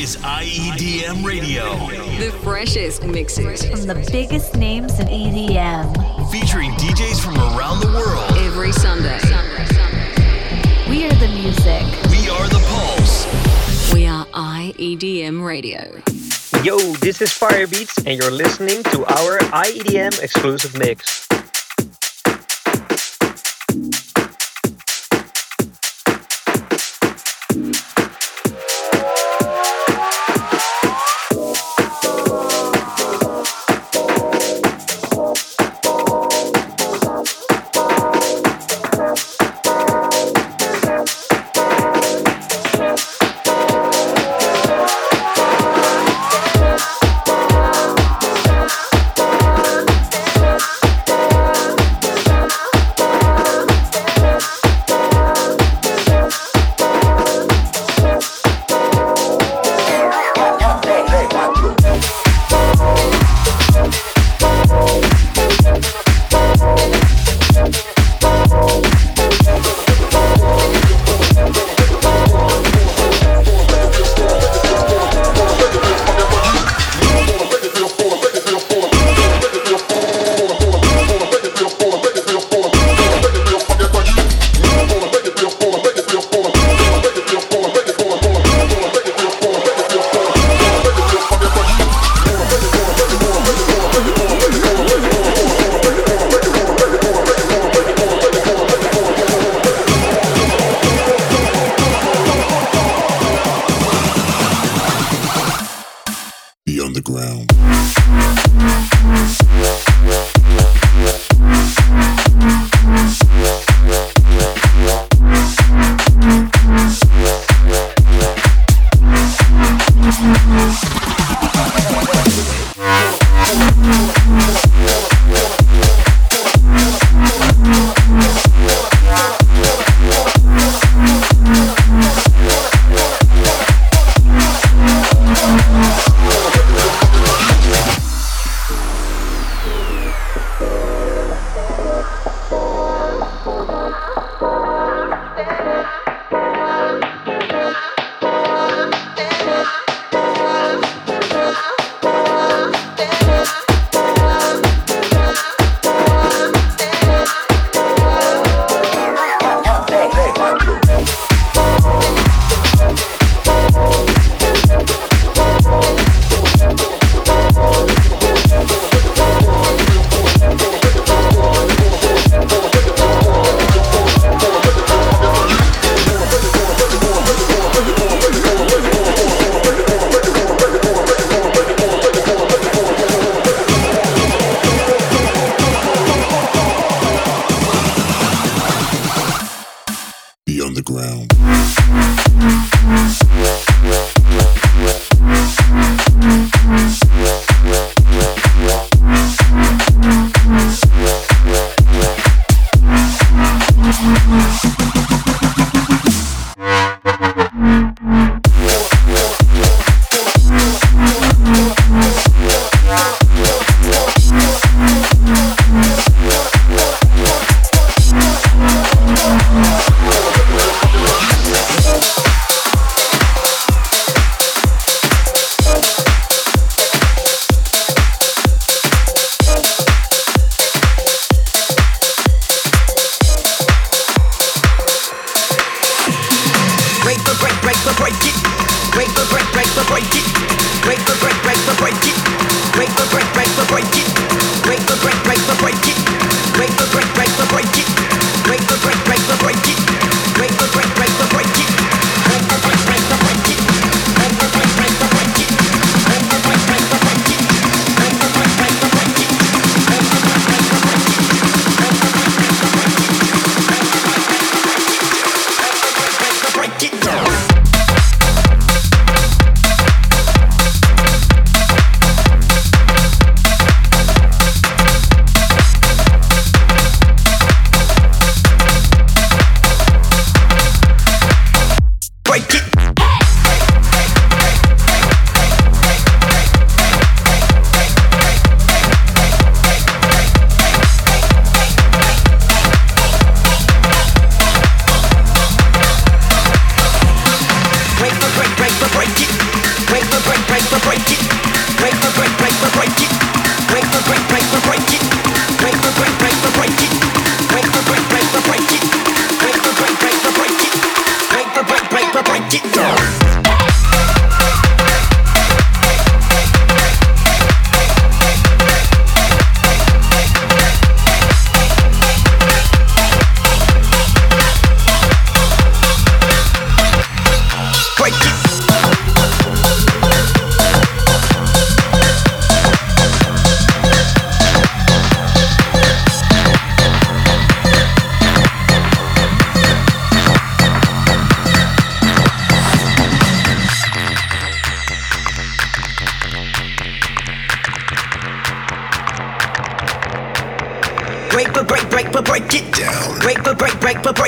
is IEDM Radio. The freshest mixes from the biggest names in EDM. Featuring DJs from around the world. Every Sunday. We are the music. We are the pulse. We are IEDM Radio. Yo, this is Firebeatz, and you're listening to our IEDM exclusive mix.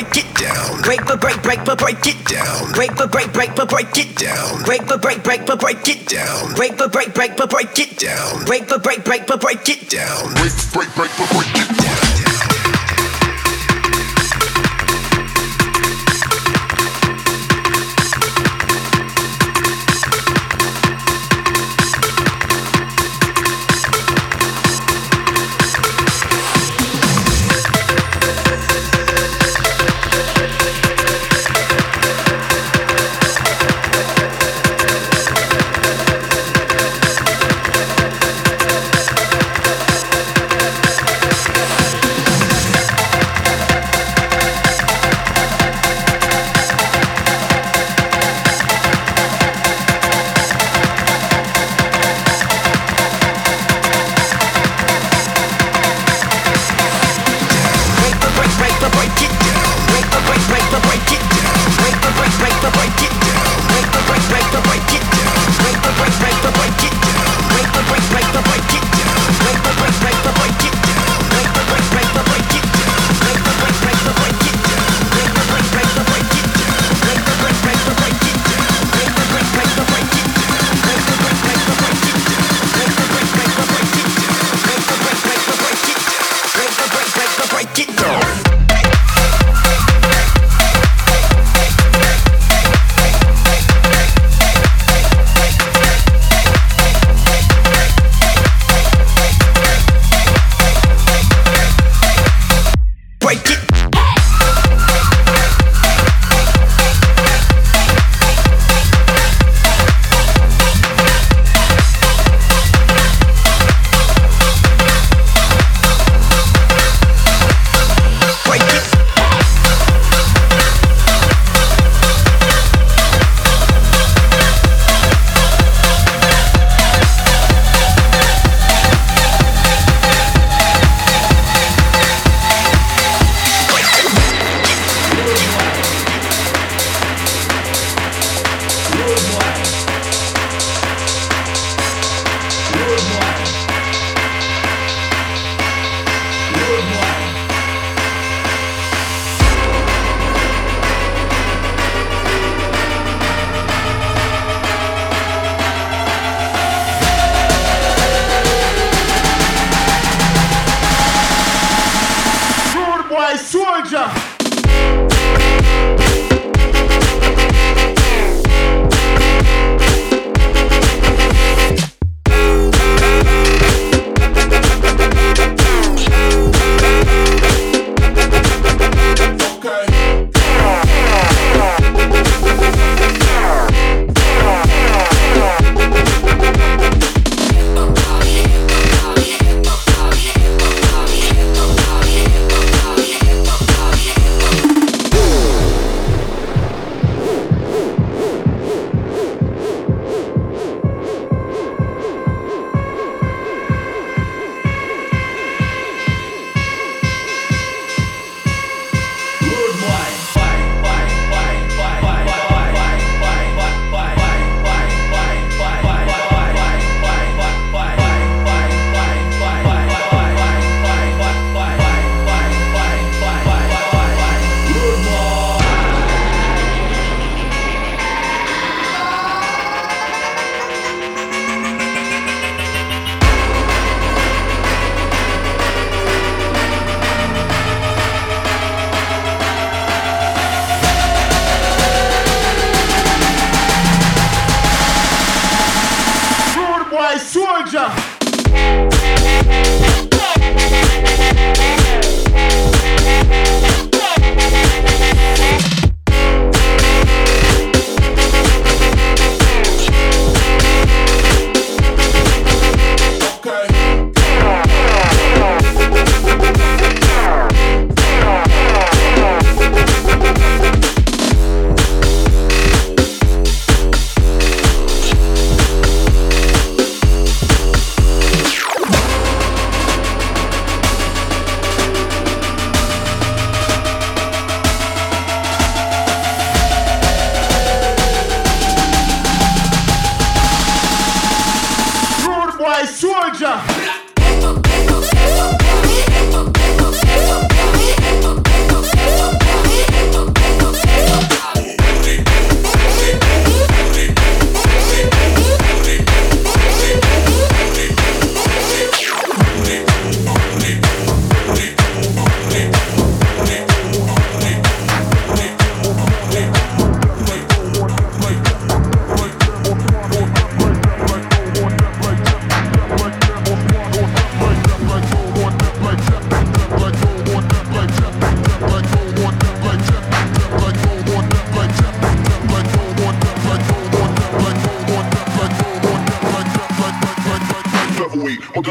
Break, it down. Break, but break, break, but break it down. Break, but break, break, but break it down. Break, but break, break, but break it down. Break, but break, break, but break it down. Break, but break, break, but break it down. Break, break, break, but break it down.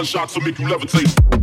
Gunshots will make you levitate.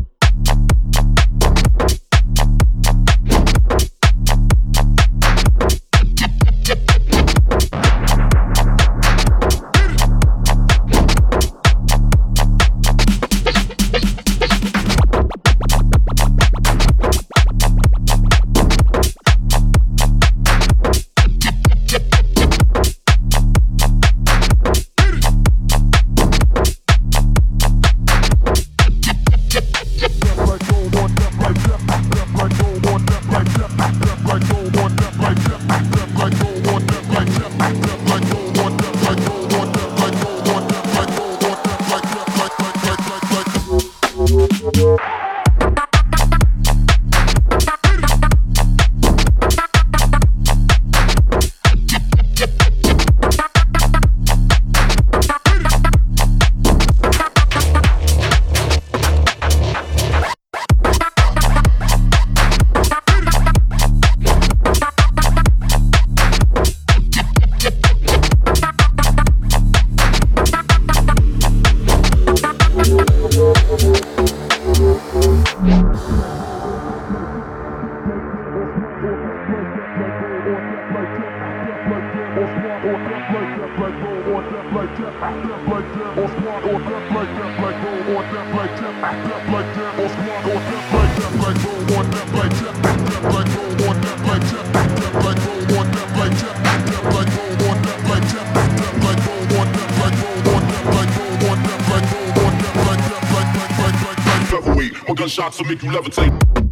Shots will make you levitate.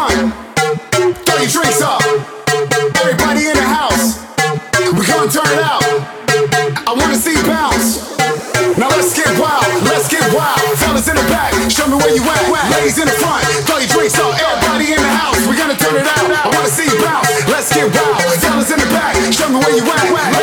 one. Throw your drinks up. Everybody in the house. We gonna turn it out. I wanna see bounce. Now let's get wild, let's get wild. Fellas in the back, show me where you at. Ladies in the front, throw your drinks up. Everybody in the house, we gonna turn it out. I wanna see bounce, let's get wild. Fellas in the back, show me where you at.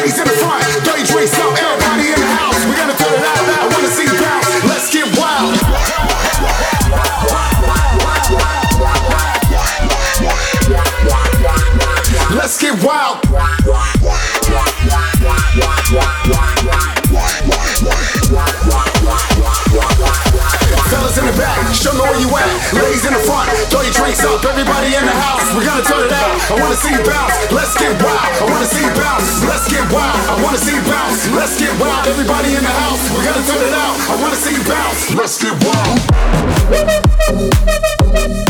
up, everybody in the house. We're gonna turn it out. I wanna see you bounce. Let's get wild. I wanna see you bounce. Let's get wild. I wanna see you bounce. Let's get wild. Everybody in the house. We're gonna turn it out. I wanna see you bounce. Let's get wild.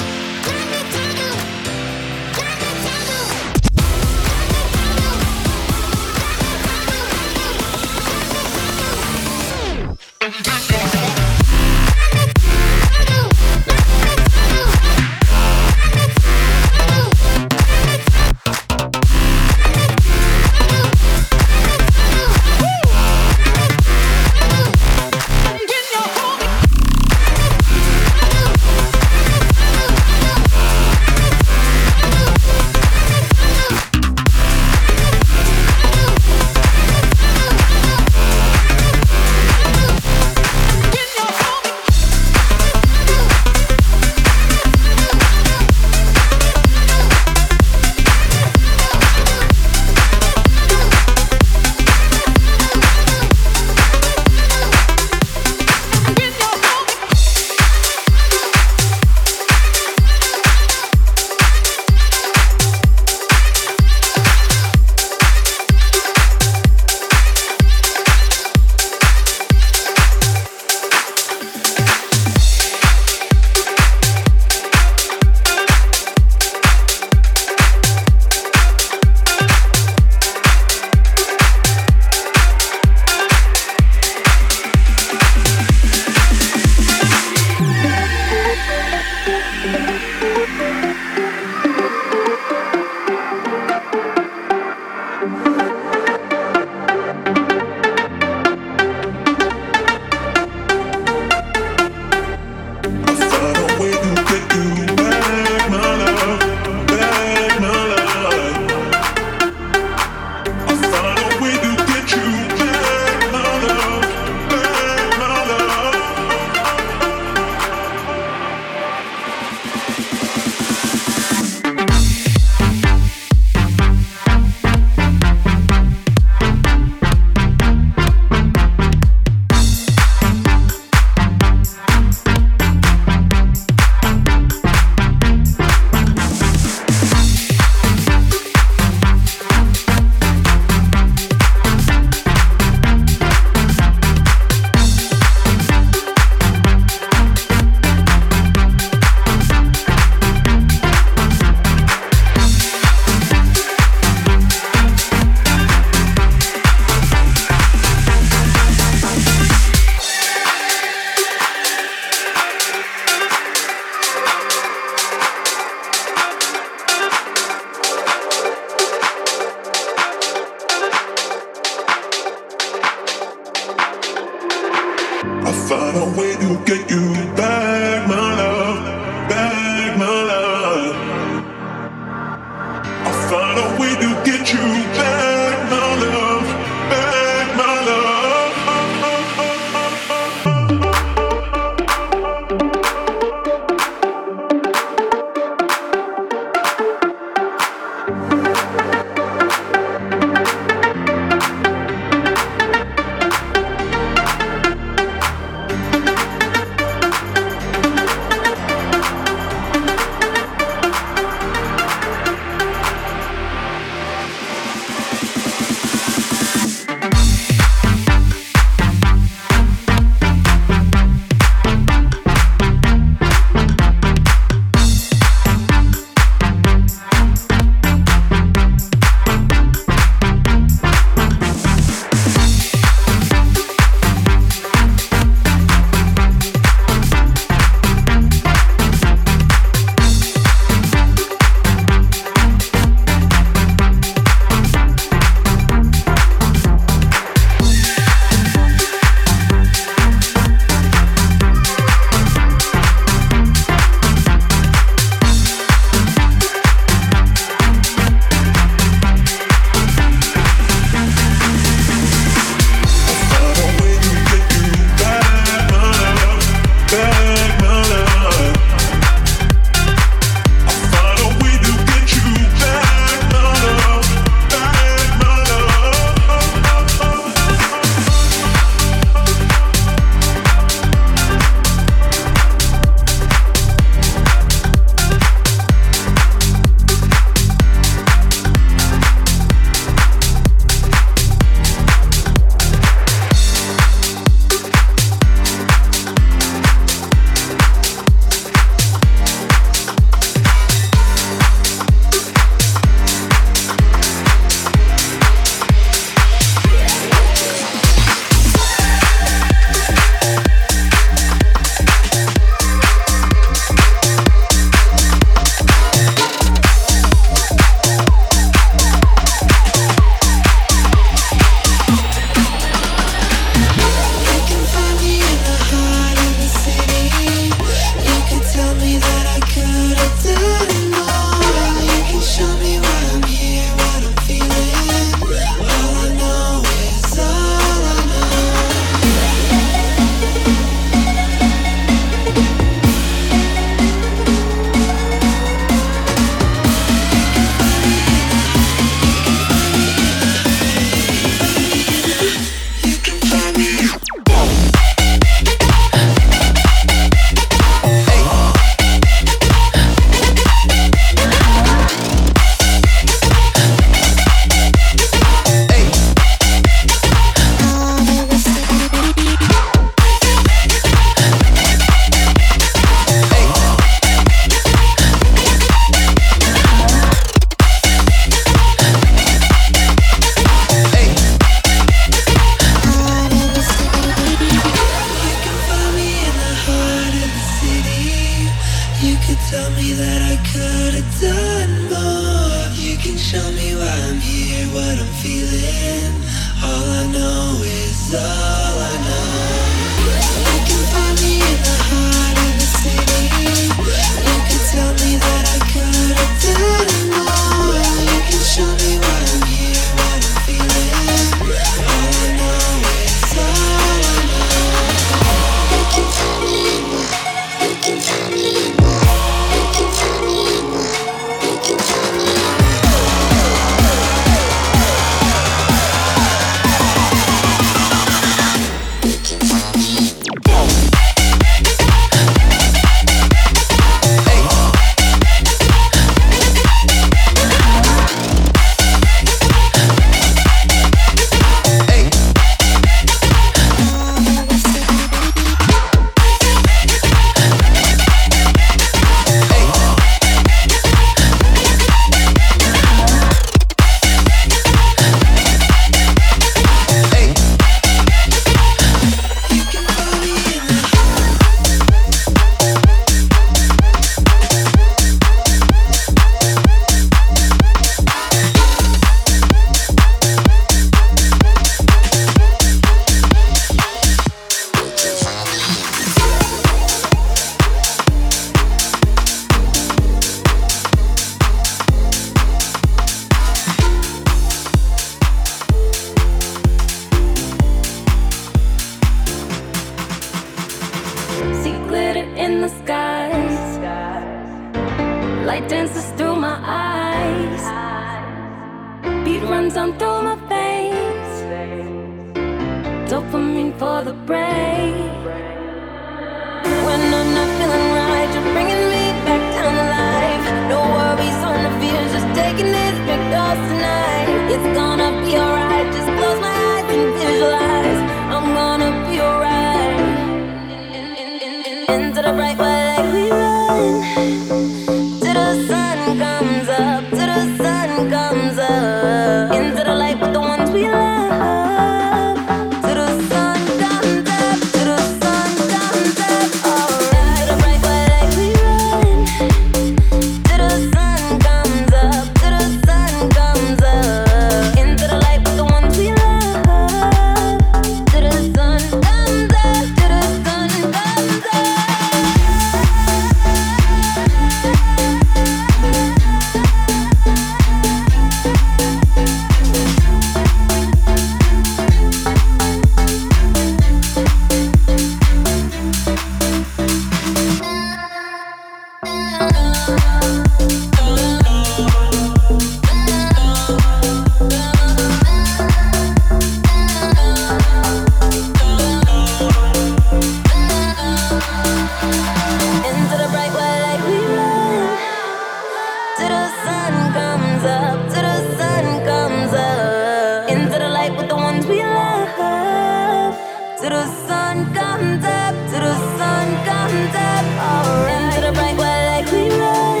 till the sun comes up, the sun comes up, alright. Into the light we run,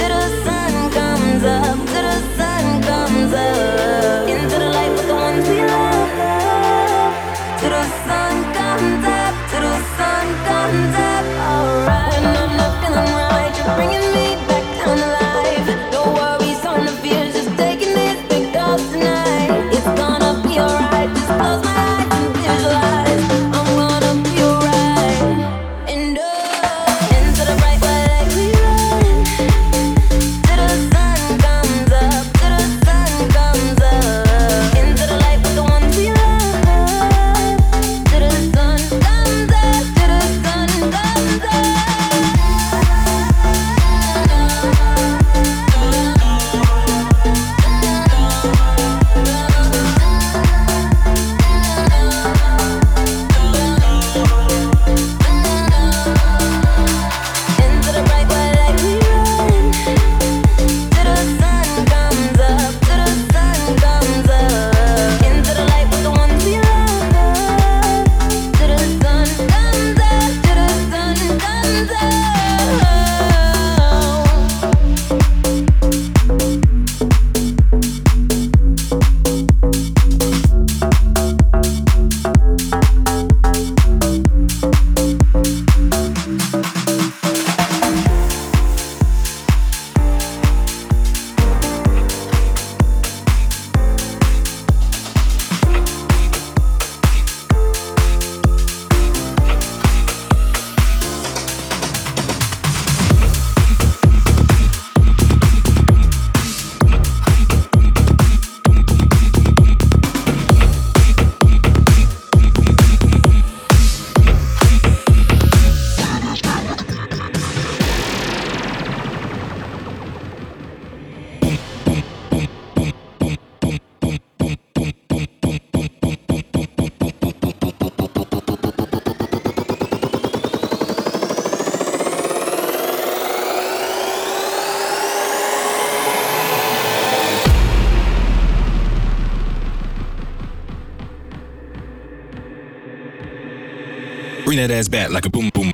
the sun comes up, the sun comes up. Into the light with the ones we love, the sun comes up, the sun comes up, alright. Feeling right, you're bringing. Ass back like a boom, boom,